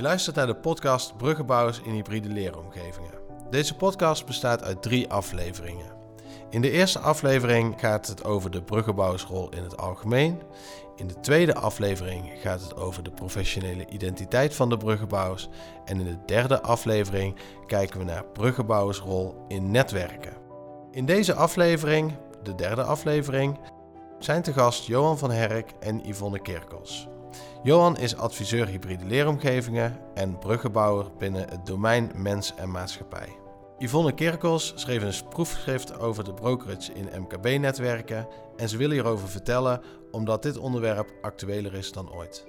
Je luistert naar de podcast Bruggenbouwers in hybride leeromgevingen. Deze podcast bestaat uit drie afleveringen. In de eerste aflevering gaat het over de bruggenbouwersrol in het algemeen. In de tweede aflevering gaat het over de professionele identiteit van de bruggenbouwers. En in de derde aflevering kijken we naar bruggenbouwersrol in netwerken. In deze aflevering, de derde aflevering, zijn te gast Johan van Herk en Yvonne Kerkels. Johan is adviseur hybride leeromgevingen en bruggenbouwer binnen het domein mens en maatschappij. Yvonne Kerkels schreef een proefschrift over de brokerage in MKB-netwerken en ze wil hierover vertellen omdat dit onderwerp actueler is dan ooit.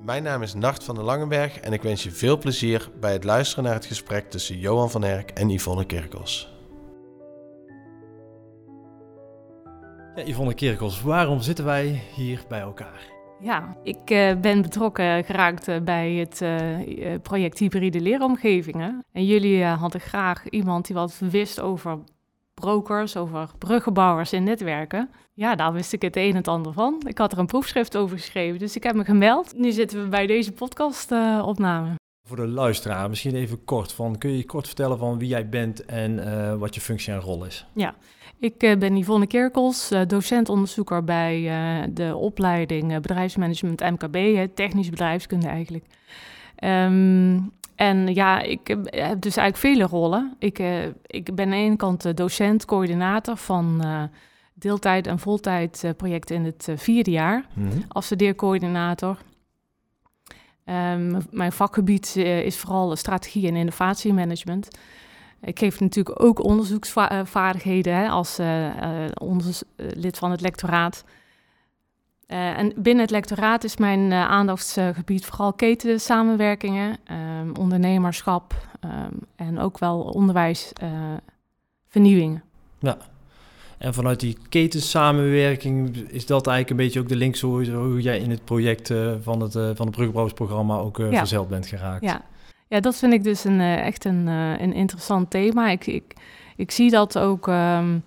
Mijn naam is Nart van der Langenberg en ik wens je veel plezier bij het luisteren naar het gesprek tussen Johan van Herk en Yvonne Kerkels. Ja, Yvonne Kerkels, waarom zitten wij hier bij elkaar? Ja, ik uh, ben betrokken geraakt uh, bij het uh, project Hybride Leeromgevingen. En jullie hadden graag iemand die wat wist over brokers, over bruggenbouwers en netwerken. Ja, daar wist ik het een en het ander van. Ik had er een proefschrift over geschreven, dus ik heb me gemeld. Nu zitten we bij deze podcastopname. Voor de luisteraar, misschien even kort. Van, kun je kort vertellen van wie jij bent en wat je functie en rol is? Ja, ik uh, ben Yvonne Kerkels, uh, docent-onderzoeker bij uh, de opleiding bedrijfsmanagement MKB, technisch bedrijfskunde eigenlijk. Um, en ja, ik heb dus eigenlijk vele rollen. Ik, ik ben aan de ene kant docent, coördinator van deeltijd- en voltijd projecten in het vierde jaar. Mm -hmm. Afstudeercoördinator. Um, mijn vakgebied is vooral strategie en innovatiemanagement. Ik geef natuurlijk ook onderzoeksvaardigheden hè, als uh, uh, lid van het lectoraat. Uh, en binnen het lectoraat is mijn aandachtsgebied vooral ketensamenwerkingen, um, ondernemerschap um, en ook wel onderwijsvernieuwingen. ja, en vanuit die ketensamenwerking is dat eigenlijk een beetje ook de link hoe, hoe jij in het project van het, van het ook ja. verzeld bent geraakt. Ja, ja, dat vind ik dus een, uh, echt een, uh, een interessant thema. Ik, ik, ik zie dat ook um,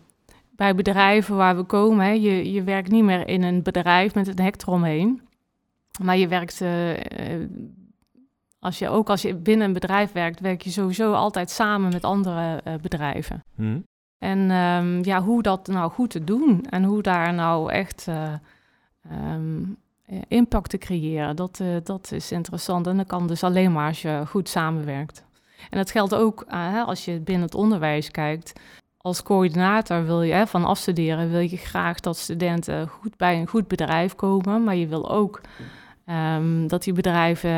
bij bedrijven waar we komen. Hè. Je, je werkt niet meer in een bedrijf met een hek eromheen. Maar je werkt, uh, als je, ook als je binnen een bedrijf werkt, werk je sowieso altijd samen met andere bedrijven. Hmm. En um, ja, hoe dat nou goed te doen en hoe daar nou echt um, impact te creëren. Dat, uh, dat is interessant en dat kan dus alleen maar als je goed samenwerkt. En dat geldt ook uh, als je binnen het onderwijs kijkt. Als coördinator wil je van afstuderen, wil je graag dat studenten goed bij een goed bedrijf komen, maar je wil ook um, dat die bedrijven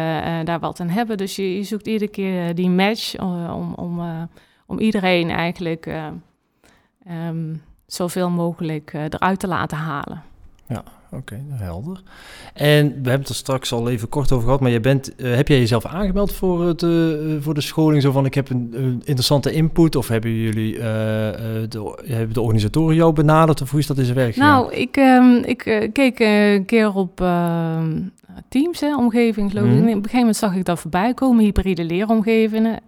daar wat aan hebben. Dus je, zoekt iedere keer die match om, om, om iedereen eigenlijk um, zoveel mogelijk eruit te laten halen. Ja, oké, okay, helder. En we hebben het er straks al even kort over gehad, maar je bent, uh, heb jij jezelf aangemeld voor, het, uh, voor de scholing? Zo van, ik heb een, een interessante input, of hebben jullie, uh, de, hebben de organisatoren jou benaderd, of hoe is dat in zijn werk Nou, ik, um, ik keek een keer op ehm, Teams, hè, omgeving, geloof ik. Mm. Op een gegeven moment zag ik dat voorbij komen, hybride leeromgevingen,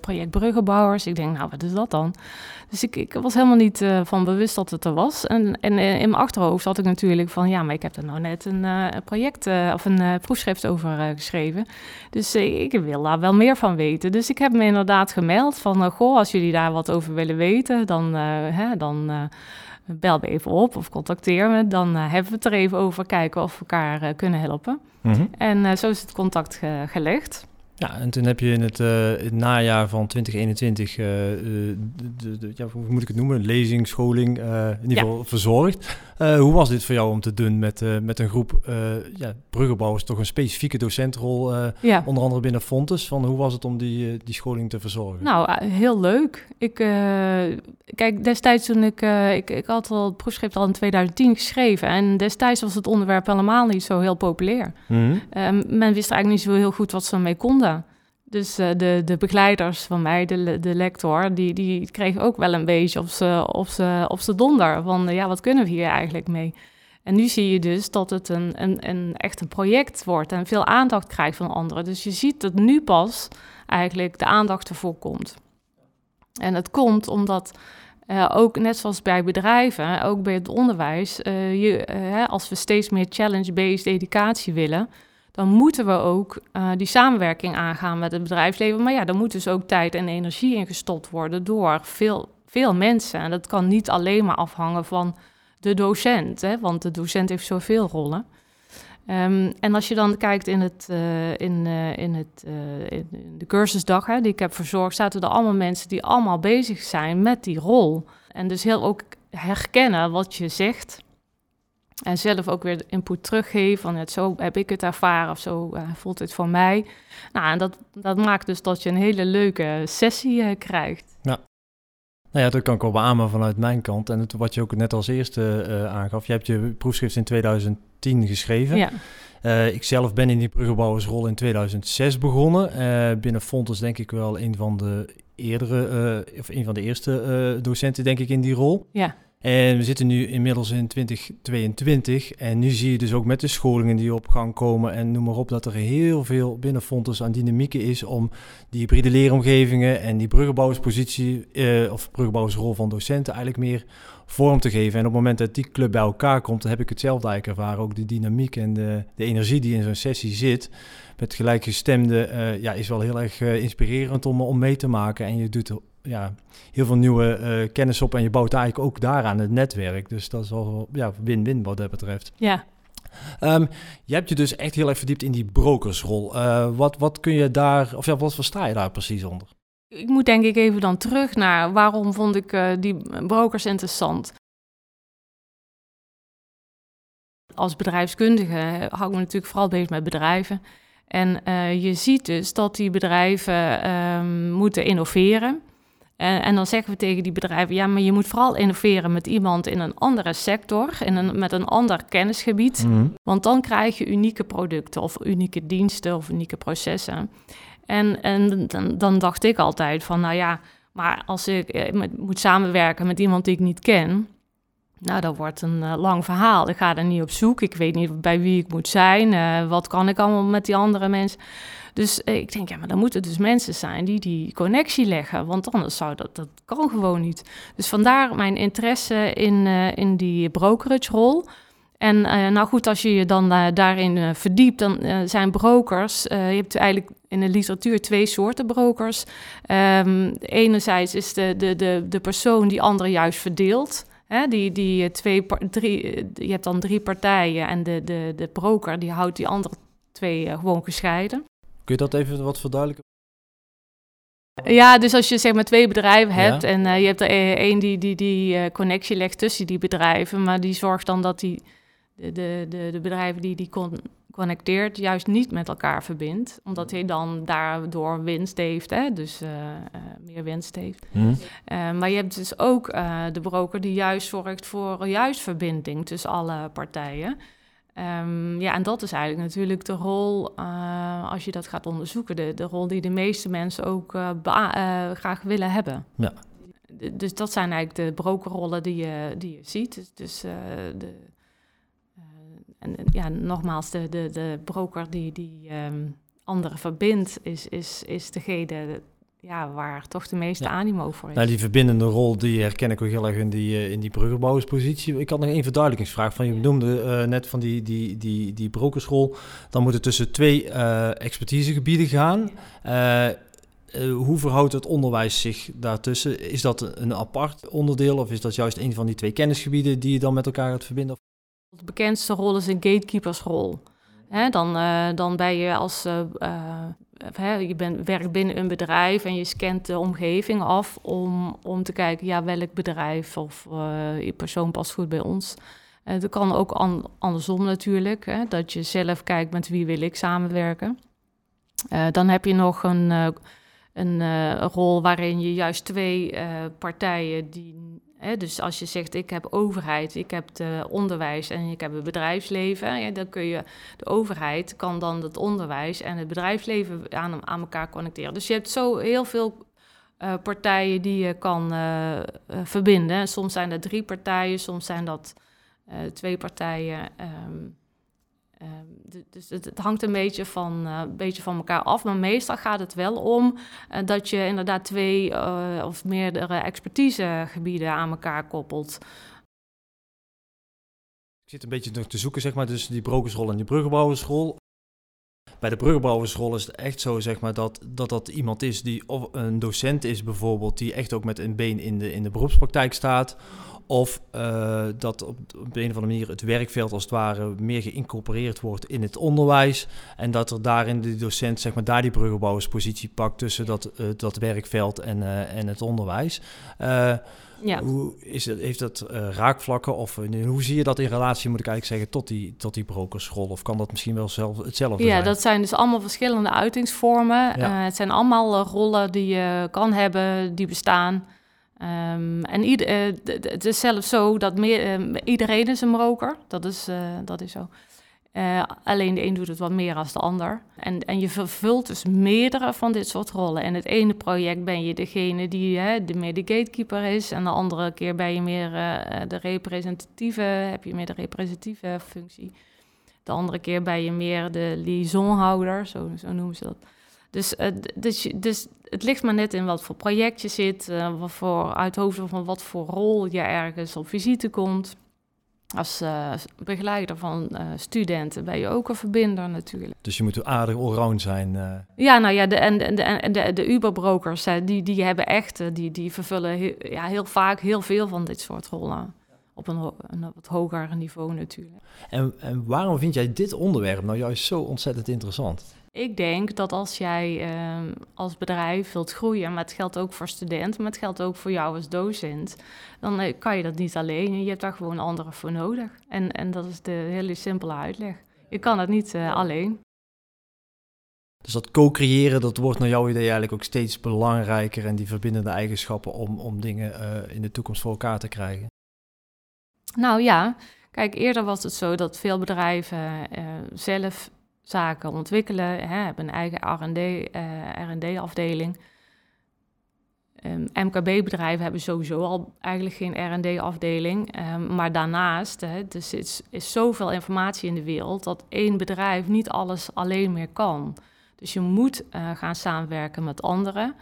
project Bruggenbouwers. Ik denk, nou, wat is dat dan? Dus ik, ik was helemaal niet uh, van bewust dat het er was. En, en uh, in mijn achterhoofd had ik natuurlijk van... ja, maar ik heb er nou net een uh, project of een proefschrift over geschreven. Dus ik wil daar wel meer van weten. Dus ik heb me inderdaad gemeld van... goh, als jullie daar wat over willen weten, dan, hè, dan bel me even op of contacteer me. Dan hebben we het er even over, kijken of we elkaar kunnen helpen. Mm -hmm. En zo is het contact ge gelegd. Ja, en toen heb je in het, uh, het najaar van 2021, uh, de, de, de, ja, hoe moet ik het noemen, lezing, scholing, uh, in ieder geval ja. verzorgd. hoe was dit voor jou om te doen met, met een groep ja, bruggenbouwers, toch een specifieke docentrol, ja. onder andere binnen Fontes? Van, hoe was het om die, die scholing te verzorgen? Nou, heel leuk. Ik, kijk, destijds toen ik, ik, ik had al het proefschrift al in 2010 geschreven en destijds was het onderwerp helemaal niet zo heel populair. Mm -hmm. men wist eigenlijk niet zo heel goed wat ze ermee konden. Dus uh, de, de begeleiders van mij, de, de lector, die, die kregen ook wel een beetje op ze op ze, op ze donder. Van uh, ja, wat kunnen we hier eigenlijk mee? En nu zie je dus dat het een, een, een echt een project wordt en veel aandacht krijgt van anderen. Dus je ziet dat nu pas eigenlijk de aandacht ervoor komt. En het komt omdat uh, ook net zoals bij bedrijven, ook bij het onderwijs, je, als we steeds meer challenge-based educatie willen, dan moeten we ook uh, die samenwerking aangaan met het bedrijfsleven. Maar ja, dan moet dus ook tijd en energie in gestopt worden door veel, veel mensen. En dat kan niet alleen maar afhangen van de docent, hè, want de docent heeft zoveel rollen. Um, en als je dan kijkt in, het, uh, in, uh, in, het, in de cursusdag hè, die ik heb verzorgd, zaten er allemaal mensen die allemaal bezig zijn met die rol. En dus heel ook herkennen wat je zegt. En zelf ook weer input teruggeven van het, zo heb ik het ervaren of zo voelt het voor mij. Nou, en dat, dat maakt dus dat je een hele leuke sessie krijgt. Ja. Nou ja, dat kan ik wel beamen vanuit mijn kant. En het, wat je ook net als eerste uh, aangaf, je hebt je proefschrift in 2010 geschreven. Ja. Uh, ik zelf ben in die bruggenbouwersrol in 2006 begonnen. Uh, binnen Fontes denk ik wel een van de eerdere, of een van de eerste docenten denk ik in die rol. Ja. En we zitten nu inmiddels in 2022 en nu zie je dus ook met de scholingen die op gang komen en noem maar op dat er heel veel binnen Fontes aan dynamieken is om die hybride leeromgevingen en die bruggenbouwerspositie eh, of bruggenbouwersrol van docenten eigenlijk meer vorm te geven. En op het moment dat die club bij elkaar komt, dan heb ik hetzelfde eigenlijk ervaren. Ook de dynamiek en de, de energie die in zo'n sessie zit met gelijkgestemde, uh, ja, is wel heel erg uh, inspirerend om, om mee te maken. En je doet ja, heel veel nieuwe uh, kennis op en je bouwt eigenlijk ook daaraan het netwerk. Dus dat is wel ja, win-win wat dat betreft. Ja. Um, je hebt je dus echt heel erg verdiept in die brokersrol. Uh, wat, wat kun je daar, of ja, wat versta je daar precies onder? Ik moet denk ik even dan terug naar waarom vond ik uh, die brokers interessant. Als bedrijfskundige hou ik me natuurlijk vooral bezig met bedrijven. En uh, je ziet dus dat die bedrijven um, moeten innoveren. Uh, en dan zeggen we tegen die bedrijven, ja, maar je moet vooral innoveren met iemand in een andere sector, in een, met een ander kennisgebied. Mm. Want dan krijg je unieke producten of unieke diensten of unieke processen. En, en dan, dan dacht ik altijd van, nou ja, maar als ik eh, moet samenwerken met iemand die ik niet ken, nou, dat wordt een uh, lang verhaal. Ik ga er niet op zoek. Ik weet niet bij wie ik moet zijn. Uh, wat kan ik allemaal met die andere mensen? Dus eh, ik denk, ja, maar dan moeten dus mensen zijn die die connectie leggen. Want anders zou dat, dat kan gewoon niet. Dus vandaar mijn interesse in, in die brokerage-rol. En uh, nou goed, als je je dan daarin verdiept, dan zijn brokers... je hebt eigenlijk in de literatuur twee soorten brokers. Um, enerzijds is de, de, de, de persoon die anderen juist verdeelt... Hè, die, die twee, drie, je hebt dan drie partijen en de, de, de broker die houdt die andere twee gewoon gescheiden. Kun je dat even wat verduidelijken? Ja, dus als je zeg maar twee bedrijven hebt en uh, je hebt er één die die, die uh, connectie legt tussen die bedrijven, maar die zorgt dan dat die, de, de, de, de bedrijven die die con connecteert juist niet met elkaar verbindt, omdat hij dan daardoor winst heeft, hè? dus uh, meer winst heeft. Hmm. maar je hebt dus ook de broker die juist zorgt voor juist verbinding tussen alle partijen. Um, ja, en dat is eigenlijk natuurlijk de rol, uh, als je dat gaat onderzoeken, de, de rol die de meeste mensen ook uh, uh, graag willen hebben. Ja. dus dat zijn eigenlijk de brokerrollen die je, die je ziet. Dus, dus de, en ja, nogmaals, de, de, de broker die, die um, anderen verbindt, is, is, is degene ja, waar toch de meeste animo voor is. Nou, die verbindende rol, die herken ik ook heel erg in die, uh, in die bruggenbouwerspositie. Ik had nog één verduidelijkingsvraag van, je noemde uh, net van die, die, die, die brokersrol. Dan moet het tussen twee uh, expertisegebieden gaan. hoe verhoudt het onderwijs zich daartussen? Is dat een apart onderdeel of is dat juist een van die twee kennisgebieden die je dan met elkaar gaat verbinden? De bekendste rol is een gatekeepersrol. Hè, dan, dan ben je als hè, je bent, werkt binnen een bedrijf en je scant de omgeving af om, om te kijken, ja, welk bedrijf of uh, persoon past goed bij ons. Dat kan ook an, andersom natuurlijk, hè, dat je zelf kijkt met wie wil ik samenwerken. Dan heb je nog een, een rol waarin je juist twee partijen die dus als je zegt, ik heb overheid, ik heb de onderwijs en ik heb het bedrijfsleven, ja, dan kun je, de overheid kan dan het onderwijs en het bedrijfsleven aan, aan elkaar connecteren. Dus je hebt zo heel veel uh, partijen die je kan uh, uh, verbinden. Soms zijn dat drie partijen, soms zijn dat twee partijen. Um, Ehm, dus het, hangt een beetje, van, uh, beetje van elkaar af. Maar meestal gaat het wel om uh, dat je inderdaad twee uh, of meerdere expertisegebieden aan elkaar koppelt. Ik zit een beetje nog te zoeken, zeg maar, tussen die brokersrol en die bruggenbouwersrol. bij de bruggenbouwersrol is het echt zo, zeg maar, dat, dat dat iemand is die een docent is bijvoorbeeld, die echt ook met een been in de, in de beroepspraktijk staat. Of uh, dat op, op een of andere manier het werkveld als het ware meer geïncorporeerd wordt in het onderwijs. En dat er daarin de docent zeg maar, daar die bruggenbouwerspositie pakt tussen dat, uh, dat werkveld en, uh, en het onderwijs. ja. Hoe is het, heeft dat raakvlakken of hoe zie je dat in relatie, moet ik eigenlijk zeggen, tot die, tot die brokersrol? Of kan dat misschien wel zelf, hetzelfde ja, zijn? Ja, dat zijn dus allemaal verschillende uitingsvormen. Ja. het zijn allemaal rollen die je kan hebben, die bestaan. Um, en uh, het is zelfs zo dat meer, uh, iedereen is een broker. Dat is, uh, dat is zo. alleen de een doet het wat meer dan de ander. En, en je vervult dus meerdere van dit soort rollen. En het ene project ben je degene die de, meer de gatekeeper is. En de andere keer ben je meer de representatieve, heb je meer de representatieve functie. De andere keer ben je meer de liaisonhouder, zo, zo noemen ze dat. Dus, uh, dus, dus het ligt maar net in wat voor project je zit, uh, wat voor, uit hoofden van wat voor rol je ergens op visite komt. Als uh, begeleider van studenten ben je ook een verbinder natuurlijk. Dus je moet aardig allround zijn. Ja, nou ja, de, en de, de, de, de Uber-brokers, die, die hebben echt, die, die vervullen heel, ja, heel vaak heel veel van dit soort rollen op een, een, wat hoger niveau natuurlijk. En, en waarom vind jij dit onderwerp nou juist zo ontzettend interessant? Ik denk dat als jij uh, als bedrijf wilt groeien, maar het geldt ook voor studenten, maar het geldt ook voor jou als docent, dan uh, kan je dat niet alleen. Je hebt daar gewoon anderen voor nodig. En, en dat is de hele simpele uitleg. Je kan het niet uh, alleen. Dus dat co-creëren, dat wordt naar jouw idee eigenlijk ook steeds belangrijker en die verbindende eigenschappen om, om dingen eh, in de toekomst voor elkaar te krijgen. Nou ja, kijk, eerder was het zo dat veel bedrijven zelf zaken ontwikkelen, hè, hebben een eigen R&D-afdeling. Uh, um, MKB-bedrijven hebben sowieso al eigenlijk geen R&D-afdeling. Um, maar daarnaast, hè, dus is, is zoveel informatie in de wereld... dat één bedrijf niet alles alleen meer kan. Dus je moet uh, gaan samenwerken met anderen.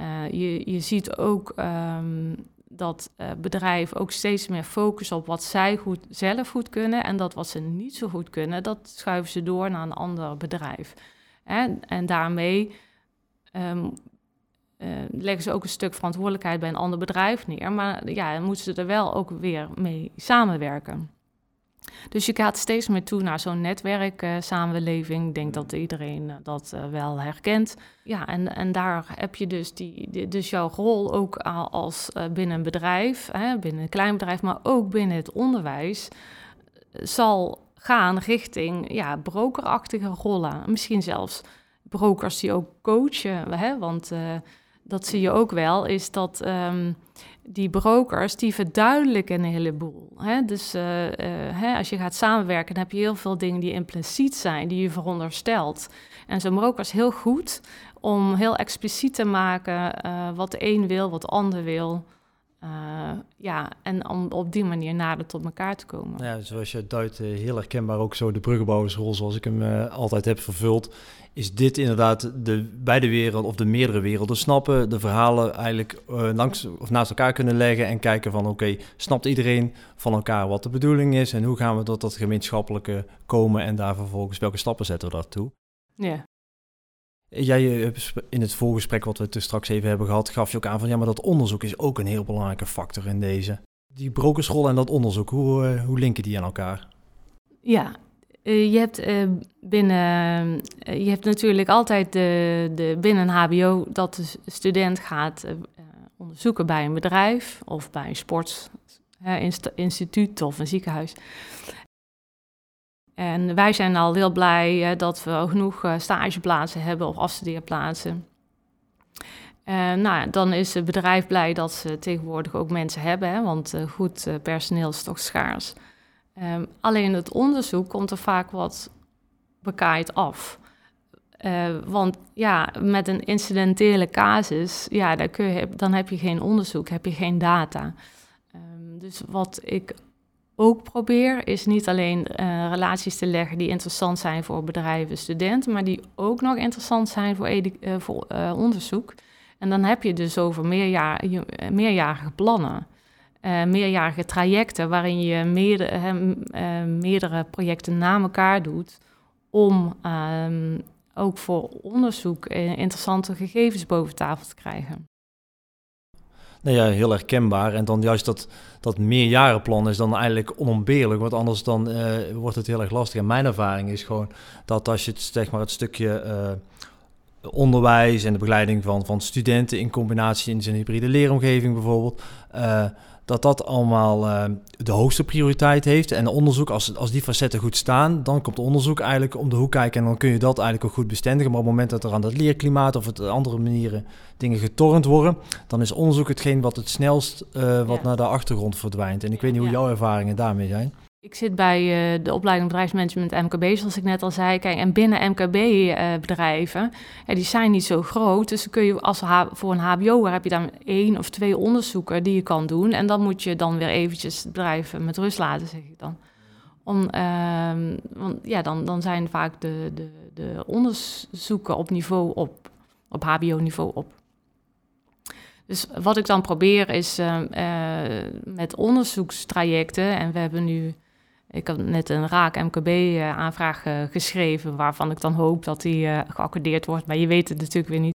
Uh, je, je ziet ook um, dat uh, bedrijven ook steeds meer focussen op wat zij goed, zelf goed kunnen. En dat wat ze niet zo goed kunnen, dat schuiven ze door naar een ander bedrijf. En, en daarmee um, uh, leggen ze ook een stuk verantwoordelijkheid bij een ander bedrijf neer. Maar ja, dan moeten ze er wel ook weer mee samenwerken. Dus je gaat steeds meer toe naar zo'n netwerksamenleving. Uh, Ik denk dat iedereen uh, dat uh, wel herkent. Ja, en, en daar heb je dus, die, dus jouw rol ook als binnen een bedrijf, hè, binnen een klein bedrijf, maar ook binnen het onderwijs, zal gaan richting ja, brokerachtige rollen. Misschien zelfs brokers die ook coachen. Hè, want dat zie je ook wel, is dat um, die brokers, die verduidelijken een heleboel. Hè? Dus uh, uh, hè, als je gaat samenwerken, dan heb je heel veel dingen die impliciet zijn, die je veronderstelt. En zo'n broker is heel goed om heel expliciet te maken uh, wat de een wil, wat de ander wil. Ja, en om op die manier nader tot elkaar te komen. Ja, zoals je duidt, heel herkenbaar ook zo de bruggenbouwersrol zoals ik hem altijd heb vervuld is dit inderdaad de beide werelden of de meerdere werelden snappen, de verhalen eigenlijk uh, langs of naast elkaar kunnen leggen en kijken van oké, snapt iedereen van elkaar wat de bedoeling is en hoe gaan we tot dat gemeenschappelijke komen en daar vervolgens welke stappen zetten we daartoe? Ja. Jij eh, in het voorgesprek wat we het straks even hebben gehad, gaf je ook aan van ja, maar dat onderzoek is ook een heel belangrijke factor in deze. Die brokersrol en dat onderzoek, hoe, uh, hoe linken die aan elkaar? Ja, uh, je hebt binnen, je hebt natuurlijk altijd de, de binnen een HBO dat de student gaat onderzoeken bij een bedrijf of bij een sportinstituut of een ziekenhuis. En wij zijn al heel blij dat we genoeg stageplaatsen hebben of afstudeerplaatsen. nou, dan is het bedrijf blij dat ze tegenwoordig ook mensen hebben, hè, want goed personeel is toch schaars. Um, alleen het onderzoek komt er vaak wat bekaaid af. Want ja, met een incidentele casus, ja, dan, kun je, dan heb je geen onderzoek, heb je geen data. Um, dus wat ik ook probeer, is niet alleen uh, relaties te leggen die interessant zijn voor bedrijven, studenten, maar die ook nog interessant zijn voor, uh, voor onderzoek. En dan heb je dus over meerjaar, meerjarige plannen meerjarige trajecten waarin je meerdere, projecten na elkaar doet om um, ook voor onderzoek interessante gegevens boven tafel te krijgen. Nou ja, heel herkenbaar. En dan juist dat, dat meerjarenplan is dan eigenlijk onontbeerlijk. Want anders dan wordt het heel erg lastig. En mijn ervaring is gewoon dat als je het, zeg maar, het stukje onderwijs en de begeleiding van, van studenten in combinatie in zijn hybride leeromgeving bijvoorbeeld, uh, dat dat allemaal uh, de hoogste prioriteit heeft. En onderzoek, als, als die facetten goed staan, dan komt onderzoek eigenlijk om de hoek kijken en dan kun je dat eigenlijk ook goed bestendigen. Maar op het moment dat er aan dat leerklimaat of op andere manieren dingen getornd worden, dan is onderzoek hetgeen wat het snelst uh, wat naar de achtergrond verdwijnt. En ik weet niet hoe jouw ervaringen daarmee zijn. Ik zit bij uh, de opleiding bedrijfsmanagement MKB, zoals ik net al zei. Kijk, en binnen MKB-bedrijven, uh, die zijn niet zo groot. Dus kun je als voor een HBO heb je dan één of twee onderzoeken die je kan doen. En dan moet je dan weer eventjes het bedrijf met rust laten, zeg ik dan. Om, uh, want ja, dan, dan zijn vaak de, de, de onderzoeken op niveau op, op HBO-niveau op. Dus wat ik dan probeer is uh, met onderzoekstrajecten, en we hebben nu ik heb net een raak MKB-aanvraag eh, geschreven, waarvan ik dan hoop dat die uh, geaccordeerd wordt. Maar je weet het natuurlijk weer niet.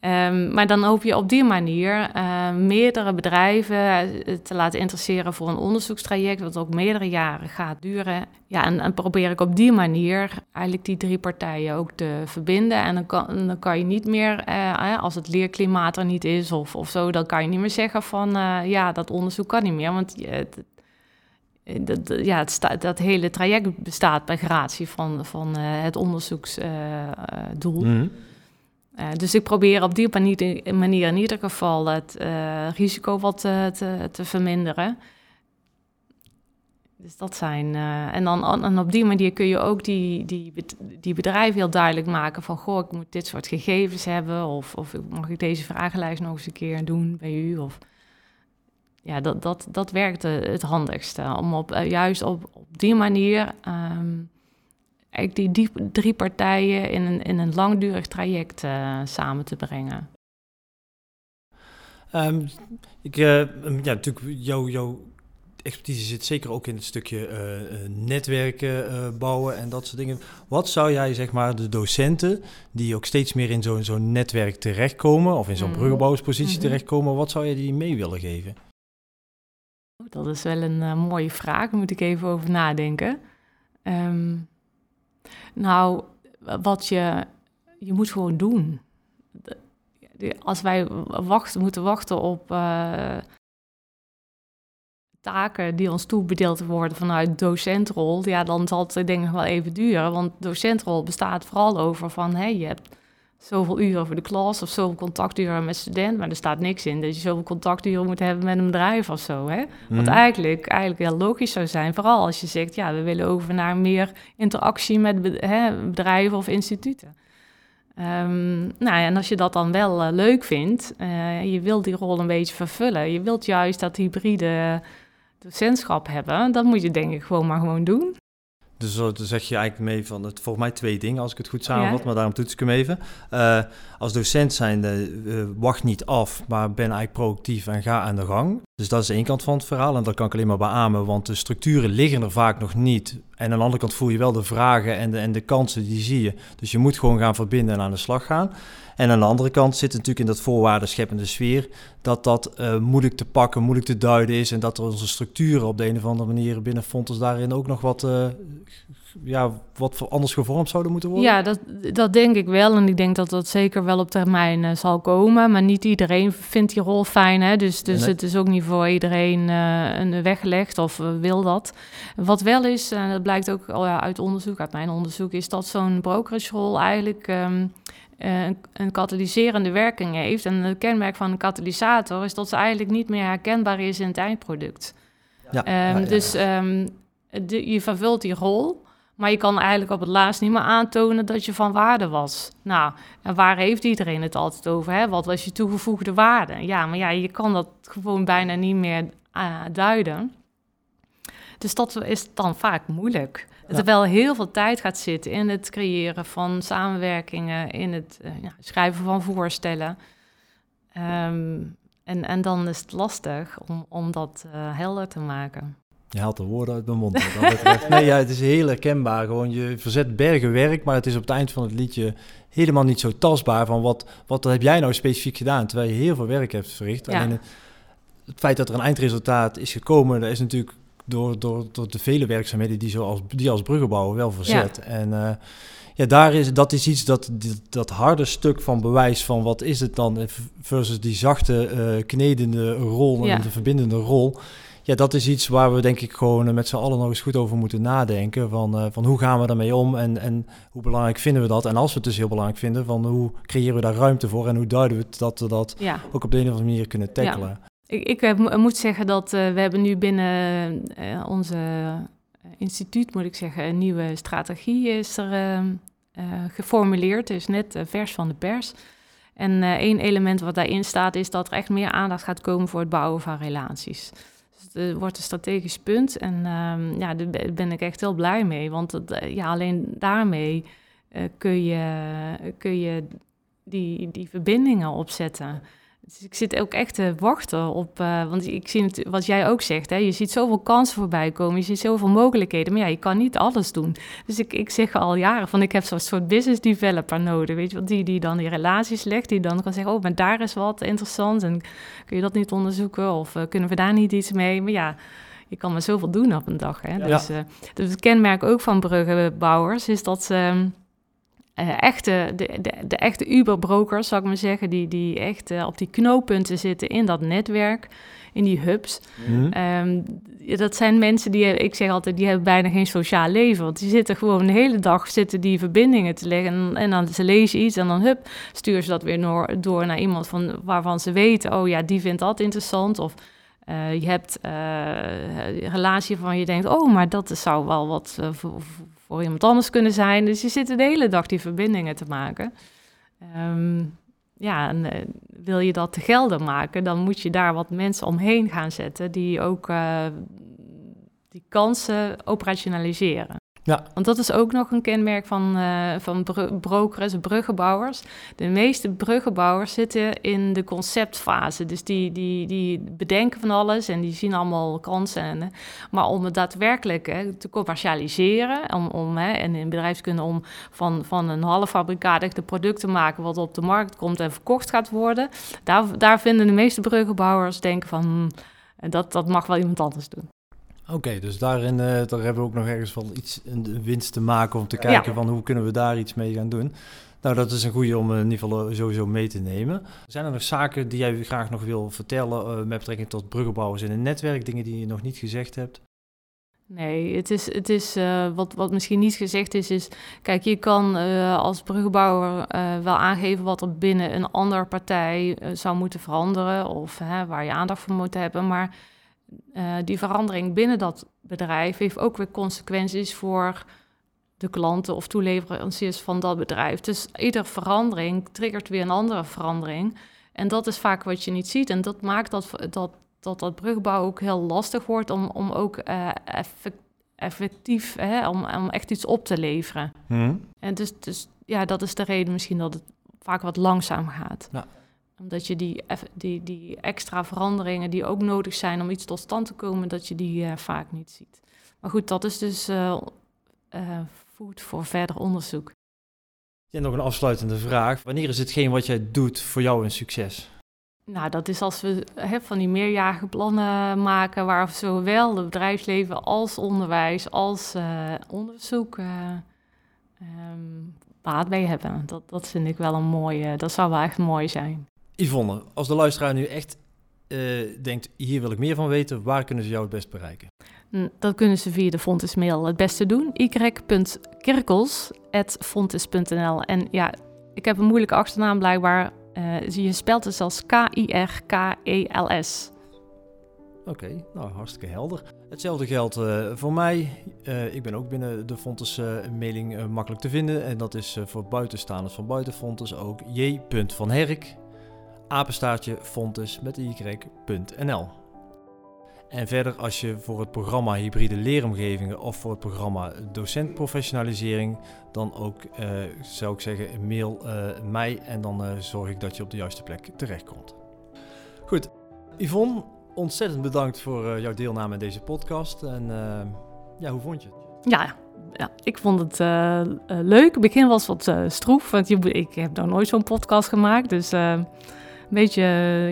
Um, maar dan hoop je op die manier meerdere bedrijven te laten interesseren voor een onderzoekstraject, wat ook meerdere jaren gaat duren. Ja, en, en probeer ik op die manier eigenlijk die drie partijen ook te verbinden. En dan kan, dan kan je niet meer, als het leerklimaat er niet is of, of zo, dan kan je niet meer zeggen van ja, dat onderzoek kan niet meer. Want het, eh, dat, ja, het dat hele traject bestaat bij gratie van, van uh, het onderzoeksdoel. Uh, mm. dus ik probeer op die manier, manier in ieder geval het risico wat te, te, verminderen. Dus dat zijn. en dan en op die manier kun je ook die, die, die bedrijven heel duidelijk maken van goh, ik moet dit soort gegevens hebben. Of, of mag ik deze vragenlijst nog eens een keer doen bij u? Of, ja, dat, dat, dat werkt het handigste. Om op, eh, juist op, op die manier um, die, die drie partijen in een, in een langdurig traject uh, samen te brengen. Um, ik, uh, ja, natuurlijk, jouw, jouw expertise zit zeker ook in het stukje uh, netwerken bouwen en dat soort dingen. Wat zou jij, zeg maar, de docenten die ook steeds meer in zo'n zo'n netwerk terechtkomen of in zo'n mm. bruggenbouwerspositie mm -hmm. terechtkomen, wat zou je die mee willen geven? Dat is wel een uh, mooie vraag, daar moet ik even over nadenken. Um, nou, wat je, je moet gewoon doen. Als wij wachten, moeten wachten op uh, taken die ons toebedeeld worden vanuit docentrol, ja, dan zal het denk ik wel even duren. Want docentrol bestaat vooral over van, hey, je hebt zoveel uren voor de klas of zoveel contacturen met student, maar er staat niks in dat je zoveel contacturen moet hebben met een bedrijf of zo. Hè? Wat mhm. eigenlijk, eigenlijk heel logisch zou zijn, vooral als je zegt, ja, we willen over naar meer interactie met hè, bedrijven of instituten. Um, nou ja, en als je dat dan wel uh, leuk vindt, uh, je wilt die rol een beetje vervullen, je wilt juist dat hybride docentschap hebben, dan moet je denk ik gewoon maar gewoon doen. Dus zo zeg je eigenlijk mee van, het, volgens mij twee dingen als ik het goed samenvat, maar daarom toets ik hem even. Uh, als docent zijnde, uh, wacht niet af, maar ben eigenlijk proactief en ga aan de gang. Dus dat is één kant van het verhaal en dat kan ik alleen maar beamen, want de structuren liggen er vaak nog niet. En aan de andere kant voel je wel de vragen en de, en de kansen, die zie je. Dus je moet gewoon gaan verbinden en aan de slag gaan. En aan de andere kant zit natuurlijk in dat voorwaardenscheppende sfeer dat dat uh, moeilijk te pakken, moeilijk te duiden is en dat onze structuren op de een of andere manier binnen Fontes daarin ook nog wat, uh, ja, wat anders gevormd zouden moeten worden? Ja, dat, dat denk ik wel. En ik denk dat dat zeker wel op termijn uh, zal komen. Maar niet iedereen vindt die rol fijn. Hè? Dus, dus het is ook niet voor iedereen een weggelegd of wil dat. Wat wel is, en dat blijkt ook al uit onderzoek, uit mijn onderzoek, is dat zo'n brokerage eigenlijk. Um, uh, een katalyserende werking heeft. En het kenmerk van een katalysator is dat ze eigenlijk niet meer herkenbaar is in het eindproduct. Ja, um, Dus um, de, je vervult die rol, maar je kan eigenlijk op het laatst niet meer aantonen dat je van waarde was. Nou, en waar heeft iedereen het altijd over? Hè? Wat was je toegevoegde waarde? Ja, maar ja, je kan dat gewoon bijna niet meer uh, duiden. Dus dat is dan vaak moeilijk. Terwijl heel veel tijd gaat zitten in het creëren van samenwerkingen, in het uh, ja, schrijven van voorstellen. Um, en, en dan is het lastig om, om dat uh, helder te maken. Je haalt de woorden uit mijn mond. nee, ja, het is heel herkenbaar. Gewoon, je verzet bergen werk, maar het is op het eind van het liedje helemaal niet zo tastbaar van wat, wat heb jij nou specifiek gedaan, terwijl je heel veel werk hebt verricht. Ja. Alleen het, het feit dat er een eindresultaat is gekomen, dat is natuurlijk door, door, door de vele werkzaamheden die, zo als, die als bruggenbouwer wel verzet. En uh, ja, daar is, dat is iets dat, dat, harde stuk van bewijs van wat is het dan versus die zachte, uh, knedende rol Ja. en de verbindende rol. Ja, dat is iets waar we denk ik gewoon met z'n allen nog eens goed over moeten nadenken. Van, uh, van hoe gaan we daarmee om en, en hoe belangrijk vinden we dat? En als we het dus heel belangrijk vinden, van hoe creëren we daar ruimte voor en hoe duiden we het dat we dat Ja. ook op de een of andere manier kunnen tackelen? Ik, ik eh, mo- moet zeggen dat eh, we hebben nu binnen eh, onze eh, instituut, moet ik zeggen, een nieuwe strategie is er eh, eh, geformuleerd. Is net eh, vers van de pers. En eh, één element wat daarin staat is dat er echt meer aandacht gaat komen voor het bouwen van relaties. Dus het eh, wordt een strategisch punt en ehm, ja, daar be- ben ik echt heel blij mee. Want eh, ja, alleen daarmee eh, kun, je, kun je die, die verbindingen opzetten. Dus ik zit ook echt te wachten op, eh, want ik zie het, wat jij ook zegt, hè, je ziet zoveel kansen voorbij komen, je ziet zoveel mogelijkheden, maar ja, je kan niet alles doen. Dus ik, ik zeg al jaren van, ik heb zo'n soort business developer nodig, weet je wel, die, die dan die relaties legt, die dan kan zeggen, oh, maar daar is wat interessant en kun je dat niet onderzoeken of eh, kunnen we daar niet iets mee? Maar ja, je kan maar zoveel doen op een dag. Hè? Ja. Dus, eh, dus het kenmerk ook van bruggenbouwers is dat ze eh, echte, de, de, de echte Uber-brokers, zou ik maar zeggen, die, die echt eh, op die knooppunten zitten in dat netwerk, in die hubs. Hm? Ehm, dat zijn mensen die, ik zeg altijd, die hebben bijna geen sociaal leven. Want die zitten gewoon de hele dag zitten die verbindingen te leggen. En, en dan ze lezen iets en dan hup, sturen ze dat weer door, door naar iemand van, waarvan ze weten, oh ja, die vindt dat interessant. Of eh, je hebt een relatie waarvan je denkt, oh, maar dat zou wel wat voor, voor iemand anders kunnen zijn. Dus je zit de hele dag die verbindingen te maken. Ehm, ja, en eh, wil je dat te gelden maken, dan moet je daar wat mensen omheen gaan zetten die ook eh, die kansen operationaliseren. Ja. Want dat is ook nog een kenmerk van, eh, van bro brokers, bruggenbouwers. De meeste bruggenbouwers zitten in de conceptfase. Dus die, die, die bedenken van alles en die zien allemaal kansen. En, eh, maar om het daadwerkelijk hè, te commercialiseren, om, om, hè, en in bedrijfskunde om van, van een half fabrikaat echt een product te maken wat op de markt komt en verkocht gaat worden, daar, daar vinden de meeste bruggenbouwers denken van, hm, dat, dat mag wel iemand anders doen. Oké, dus daarin uh, daar hebben we ook nog ergens wel iets een winst te maken om te kijken ja. van hoe kunnen we daar iets mee gaan doen. Nou, dat is een goede om in ieder geval sowieso mee te nemen. Zijn er nog zaken die jij graag nog wil vertellen uh, met betrekking tot bruggenbouwers in een netwerk, dingen die je nog niet gezegd hebt? Nee, het is, het is uh, wat, wat misschien niet gezegd is, is... Kijk, je kan uh, als bruggenbouwer uh, wel aangeven wat er binnen een andere partij zou moeten veranderen... of waar je aandacht voor moet hebben, maar... Uh, die verandering binnen dat bedrijf heeft ook weer consequenties voor de klanten of toeleveranciers van dat bedrijf. Dus iedere verandering triggert weer een andere verandering. En dat is vaak wat je niet ziet. En dat maakt dat dat, dat, dat brugbouw ook heel lastig wordt om, om ook uh, effect, effectief, hè, om, om echt iets op te leveren. Hmm. En dus, dus ja, dat is de reden misschien dat het vaak wat langzaam gaat. Ja omdat je die, die, die extra veranderingen die ook nodig zijn om iets tot stand te komen, dat je die uh, vaak niet ziet. Maar goed, dat is dus uh, uh, food voor verder onderzoek. Ja, nog een afsluitende vraag. Wanneer is hetgeen wat jij doet voor jou een succes? Nou, dat is als we hè, van die meerjarige plannen maken, waar zowel het bedrijfsleven als onderwijs als onderzoek um, baat bij hebben. Dat, dat vind ik wel een mooie, dat zou wel echt mooi zijn. Yvonne, als de luisteraar nu echt uh, denkt, hier wil ik meer van weten, waar kunnen ze jou het best bereiken? Dat kunnen ze via de Fontes mail het beste doen. y.kirkels.fontes.nl En ja, ik heb een moeilijke achternaam blijkbaar. Uh, je spelt het als K-I-R-K-E-L-S. Oké, okay, nou hartstikke helder. Hetzelfde geldt uh, voor mij. Uh, ik ben ook binnen de Fontes mailing makkelijk te vinden. En dat is voor buitenstaanders van buitenfontes ook j.vanherk apenstaartje fontes met. En verder als je voor het programma hybride leeromgevingen of voor het programma docentprofessionalisering, dan ook uh, zou ik zeggen mail uh, mij en dan uh, zorg ik dat je op de juiste plek terechtkomt. Goed, Yvonne, ontzettend bedankt voor jouw deelname aan deze podcast. En ja, hoe vond je het? Ja, ja, ik vond het leuk. Het begin was wat stroef, want ik heb nog nooit zo'n podcast gemaakt. Dus een beetje,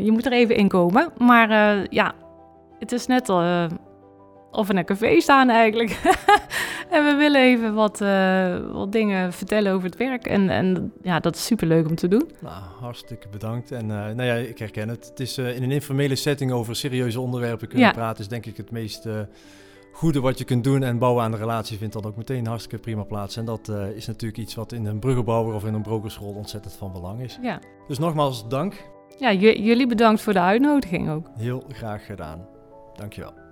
je moet er even in komen. Maar ja, het is net al of we naar café staan eigenlijk. en we willen even wat, uh, wat dingen vertellen over het werk. En, en ja, dat is super leuk om te doen. Nou, hartstikke bedankt. En nou ja, ik herken het. Het is in een informele setting over serieuze onderwerpen kunnen praten. Is denk ik het meest goede wat je kunt doen. En bouwen aan de relatie vindt dan ook meteen hartstikke prima plaats. En dat is natuurlijk iets wat in een bruggenbouwer of in een brokerschool ontzettend van belang is. Ja. Dus nogmaals dank. Ja, jullie bedankt voor de uitnodiging ook. Heel graag gedaan. Dankjewel.